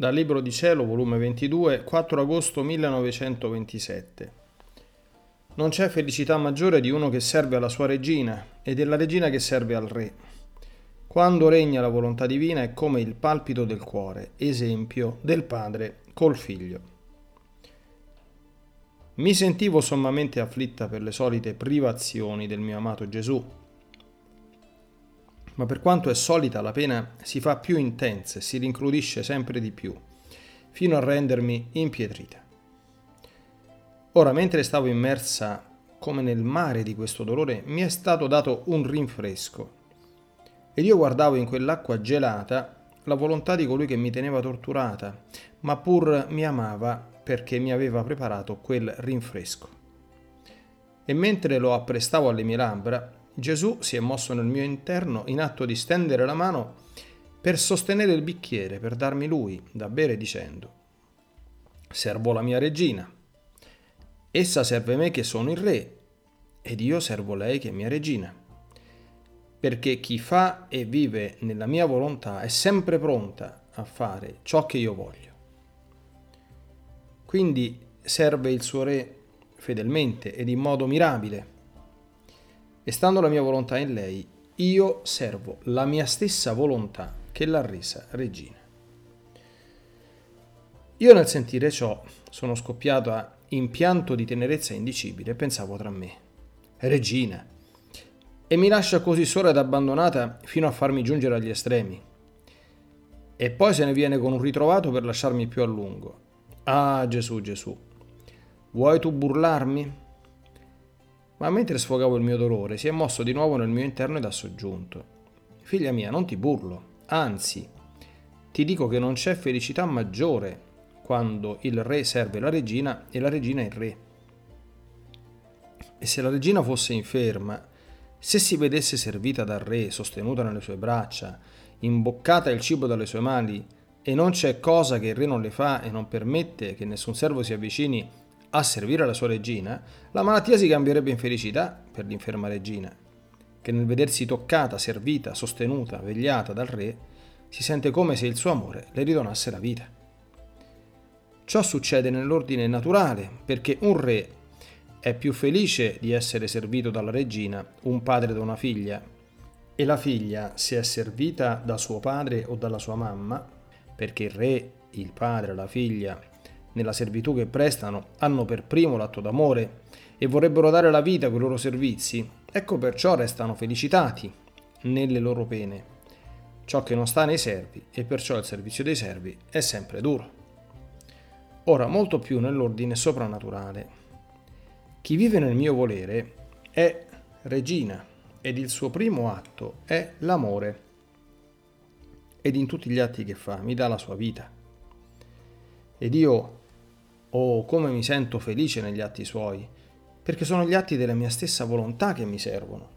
Dal Libro di Cielo, volume 22, 4 agosto 1927. Non c'è felicità maggiore di uno che serve alla sua regina e della regina che serve al re. Quando regna la volontà divina è come il palpito del cuore, esempio del padre col figlio. Mi sentivo sommamente afflitta per le solite privazioni del mio amato Gesù, ma per quanto è solita la pena si fa più intensa e si rincrudisce sempre di più, fino a rendermi impietrita. Ora, mentre stavo immersa come nel mare di questo dolore, mi è stato dato un rinfresco ed io guardavo in quell'acqua gelata la volontà di colui che mi teneva torturata, ma pur mi amava perché mi aveva preparato quel rinfresco. E mentre lo apprestavo alle mie labbra, Gesù si è mosso nel mio interno in atto di stendere la mano per sostenere il bicchiere, per darmi lui da bere dicendo, servo la mia regina. Essa serve me che sono il re ed io servo lei che è mia regina. Perché chi fa e vive nella mia volontà è sempre pronta a fare ciò che io voglio. Quindi serve il suo re fedelmente ed in modo mirabile e stando la mia volontà in lei, io servo la mia stessa volontà che l'ha resa regina. Io nel sentire ciò sono scoppiata in pianto di tenerezza indicibile e pensavo tra me, regina, e mi lascia così sola ed abbandonata fino a farmi giungere agli estremi. E poi se ne viene con un ritrovato per lasciarmi più a lungo. Ah Gesù, Gesù, vuoi tu burlarmi? Ma mentre sfogavo il mio dolore si è mosso di nuovo nel mio interno ed ha soggiunto. Figlia mia, non ti burlo, anzi, ti dico che non c'è felicità maggiore quando il re serve la regina e la regina il re. E se la regina fosse inferma, se si vedesse servita dal re, sostenuta nelle sue braccia, imboccata il cibo dalle sue mani, e non c'è cosa che il re non le fa e non permette che nessun servo si avvicini a servire la sua regina, la malattia si cambierebbe in felicità per l'inferma regina, che nel vedersi toccata, servita, sostenuta, vegliata dal re, si sente come se il suo amore le ridonasse la vita. Ciò succede nell'ordine naturale, perché un re è più felice di essere servito dalla regina, un padre da una figlia, e la figlia, se è servita da suo padre o dalla sua mamma, perché il re, il padre, la figlia nella servitù che prestano, hanno per primo l'atto d'amore e vorrebbero dare la vita con i loro servizi, ecco perciò restano felicitati nelle loro pene. Ciò che non sta nei servi e perciò il servizio dei servi è sempre duro. Ora, molto più nell'ordine soprannaturale. Chi vive nel mio volere è regina ed il suo primo atto è l'amore ed in tutti gli atti che fa mi dà la sua vita. Ed io Oh, come mi sento felice negli atti suoi, perché sono gli atti della mia stessa volontà che mi servono.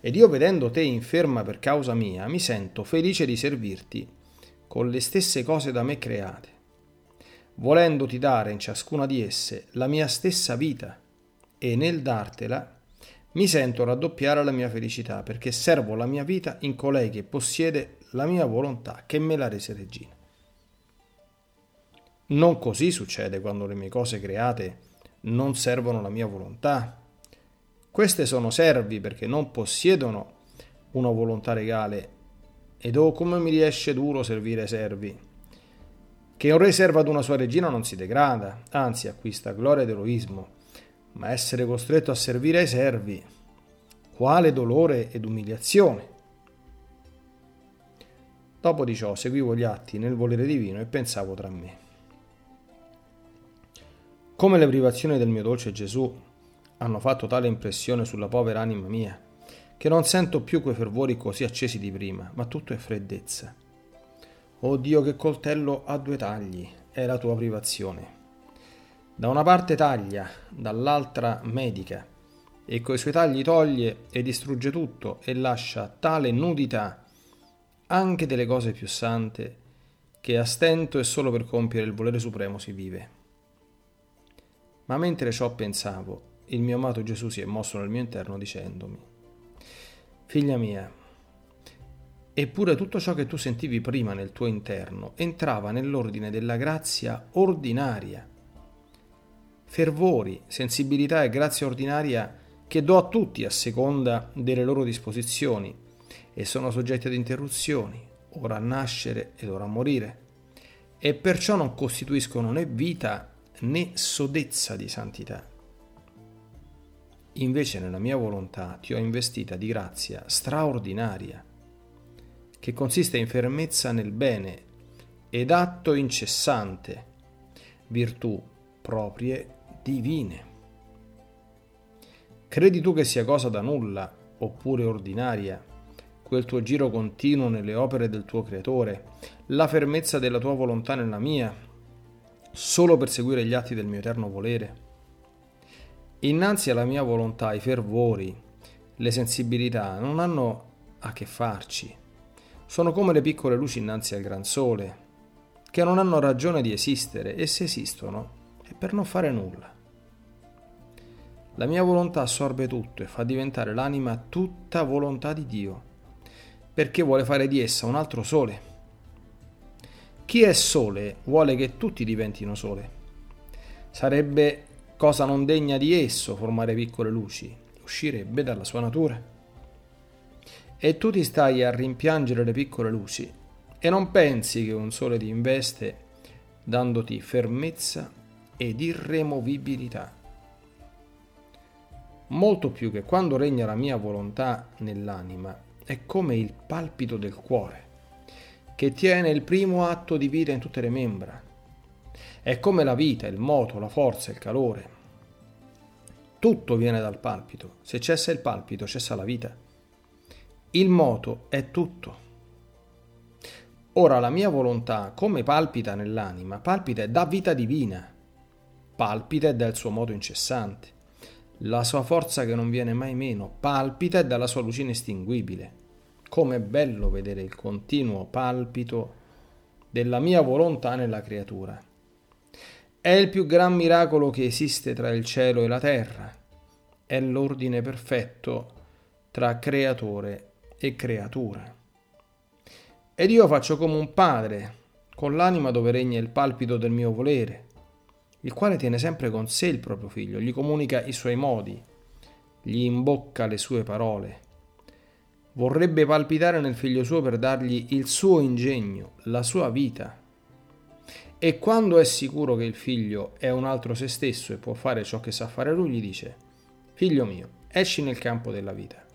Ed io vedendo te inferma per causa mia, mi sento felice di servirti con le stesse cose da me create, volendoti dare in ciascuna di esse la mia stessa vita, e nel dartela mi sento raddoppiare la mia felicità, perché servo la mia vita in colei che possiede la mia volontà, che me la rese regina. Non così succede quando le mie cose create non servono la mia volontà. Queste sono servi perché non possiedono una volontà regale ed oh come mi riesce duro servire servi. Che un re serva ad una sua regina non si degrada, anzi acquista gloria ed eroismo, ma essere costretto a servire ai servi, quale dolore ed umiliazione. Dopo di ciò seguivo gli atti nel volere divino e pensavo tra me. Come le privazioni del mio dolce Gesù hanno fatto tale impressione sulla povera anima mia, che non sento più quei fervori così accesi di prima, ma tutto è freddezza. Oh Dio, che coltello a due tagli è la tua privazione. Da una parte taglia, dall'altra medica, e coi suoi tagli toglie e distrugge tutto e lascia tale nudità anche delle cose più sante che a stento e solo per compiere il volere supremo si vive. Ma mentre ciò pensavo, il mio amato Gesù si è mosso nel mio interno dicendomi, Figlia mia, Eppure tutto ciò che tu sentivi prima nel tuo interno entrava nell'ordine della grazia ordinaria. Fervori, sensibilità e grazia ordinaria che do a tutti a seconda delle loro disposizioni e sono soggetti ad interruzioni, ora a nascere ed ora a morire, e perciò non costituiscono né vita né sodezza di santità. Invece nella mia volontà ti ho investita di grazia straordinaria che consiste in fermezza nel bene ed atto incessante, virtù proprie divine. Credi tu che sia cosa da nulla, oppure ordinaria, quel tuo giro continuo nelle opere del tuo Creatore, la fermezza della tua volontà nella mia, solo per seguire gli atti del mio eterno volere? Innanzi alla mia volontà i fervori, le sensibilità non hanno a che farci, sono come le piccole luci innanzi al gran sole, che non hanno ragione di esistere e se esistono è per non fare nulla. La mia volontà assorbe tutto e fa diventare l'anima tutta volontà di Dio, perché vuole fare di essa un altro sole. Chi è sole vuole che tutti diventino sole. Sarebbe cosa non degna di esso formare piccole luci, uscirebbe dalla sua natura e tu ti stai a rimpiangere le piccole luci e non pensi che un sole ti investe dandoti fermezza ed irremovibilità. Molto più che quando regna la mia volontà nell'anima, è come il palpito del cuore, che tiene il primo atto di vita in tutte le membra. È come la vita, il moto, la forza, il calore. Tutto viene dal palpito. Se cessa il palpito, cessa la vita. Il moto è tutto. Ora la mia volontà, come palpita nell'anima, palpita e dà vita divina, palpita e dà il suo moto incessante, la sua forza che non viene mai meno, palpita e dà la sua luce inestinguibile. Com'è bello vedere il continuo palpito della mia volontà nella creatura. È il più gran miracolo che esiste tra il cielo e la terra. È l'ordine perfetto tra creatore e creatura. Ed io faccio come un padre, con l'anima dove regna il palpito del mio volere, il quale tiene sempre con sé il proprio figlio, gli comunica i suoi modi, gli imbocca le sue parole. Vorrebbe palpitare nel figlio suo per dargli il suo ingegno, la sua vita. E quando è sicuro che il figlio è un altro se stesso e può fare ciò che sa fare lui, gli dice, figlio mio, esci nel campo della vita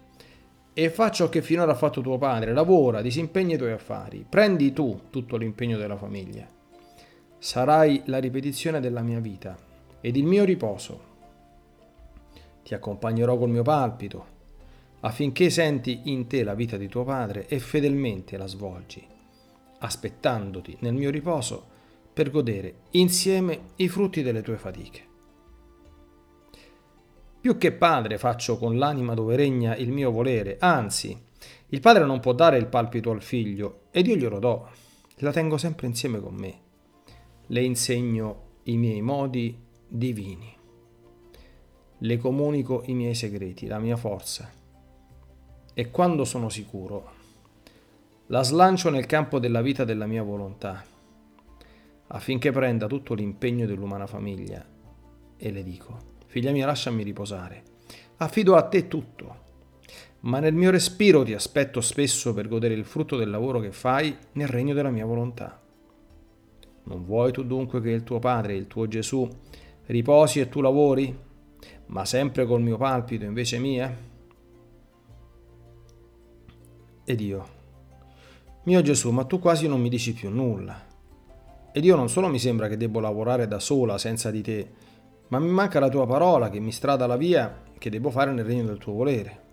e fa ciò che finora ha fatto tuo padre, lavora, disimpegna i tuoi affari, prendi tu tutto l'impegno della famiglia. Sarai la ripetizione della mia vita ed il mio riposo. Ti accompagnerò col mio palpito, affinché senti in te la vita di tuo padre e fedelmente la svolgi, aspettandoti nel mio riposo per godere insieme i frutti delle tue fatiche. Più che padre faccio con l'anima dove regna il mio volere, anzi, il padre non può dare il palpito al figlio ed io glielo do, la tengo sempre insieme con me. Le insegno i miei modi divini. Le comunico i miei segreti, la mia forza. E quando sono sicuro, la slancio nel campo della vita della mia volontà, affinché prenda tutto l'impegno dell'umana famiglia. E le dico, Figlia mia, lasciami riposare. Affido a te tutto. Ma nel mio respiro ti aspetto spesso per godere il frutto del lavoro che fai nel regno della mia volontà. Non vuoi tu dunque che il tuo Padre, il tuo Gesù, riposi e tu lavori, ma sempre col mio palpito invece mia? Ed io, mio Gesù, ma tu quasi non mi dici più nulla. Ed io non solo mi sembra che debbo lavorare da sola senza di te, ma mi manca la tua parola che mi strada la via che devo fare nel regno del tuo volere.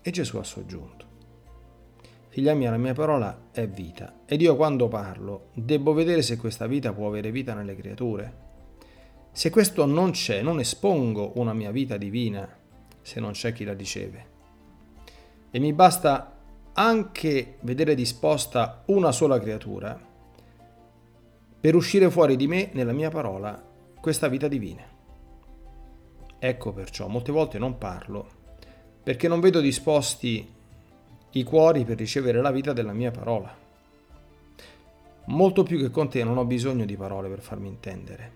E Gesù ha soggiunto. Figlia mia, la mia parola è vita, ed io quando parlo devo vedere se questa vita può avere vita nelle creature. Se questo non c'è, non espongo una mia vita divina se non c'è chi la riceve. E mi basta anche vedere disposta una sola creatura per uscire fuori di me nella mia parola questa vita divina. Ecco perciò molte volte non parlo perché non vedo disposti i cuori per ricevere la vita della mia parola. Molto più che con te non ho bisogno di parole per farmi intendere,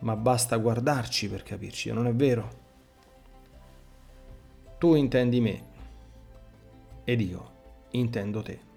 ma basta guardarci per capirci, non è vero? Tu intendi me ed io intendo te.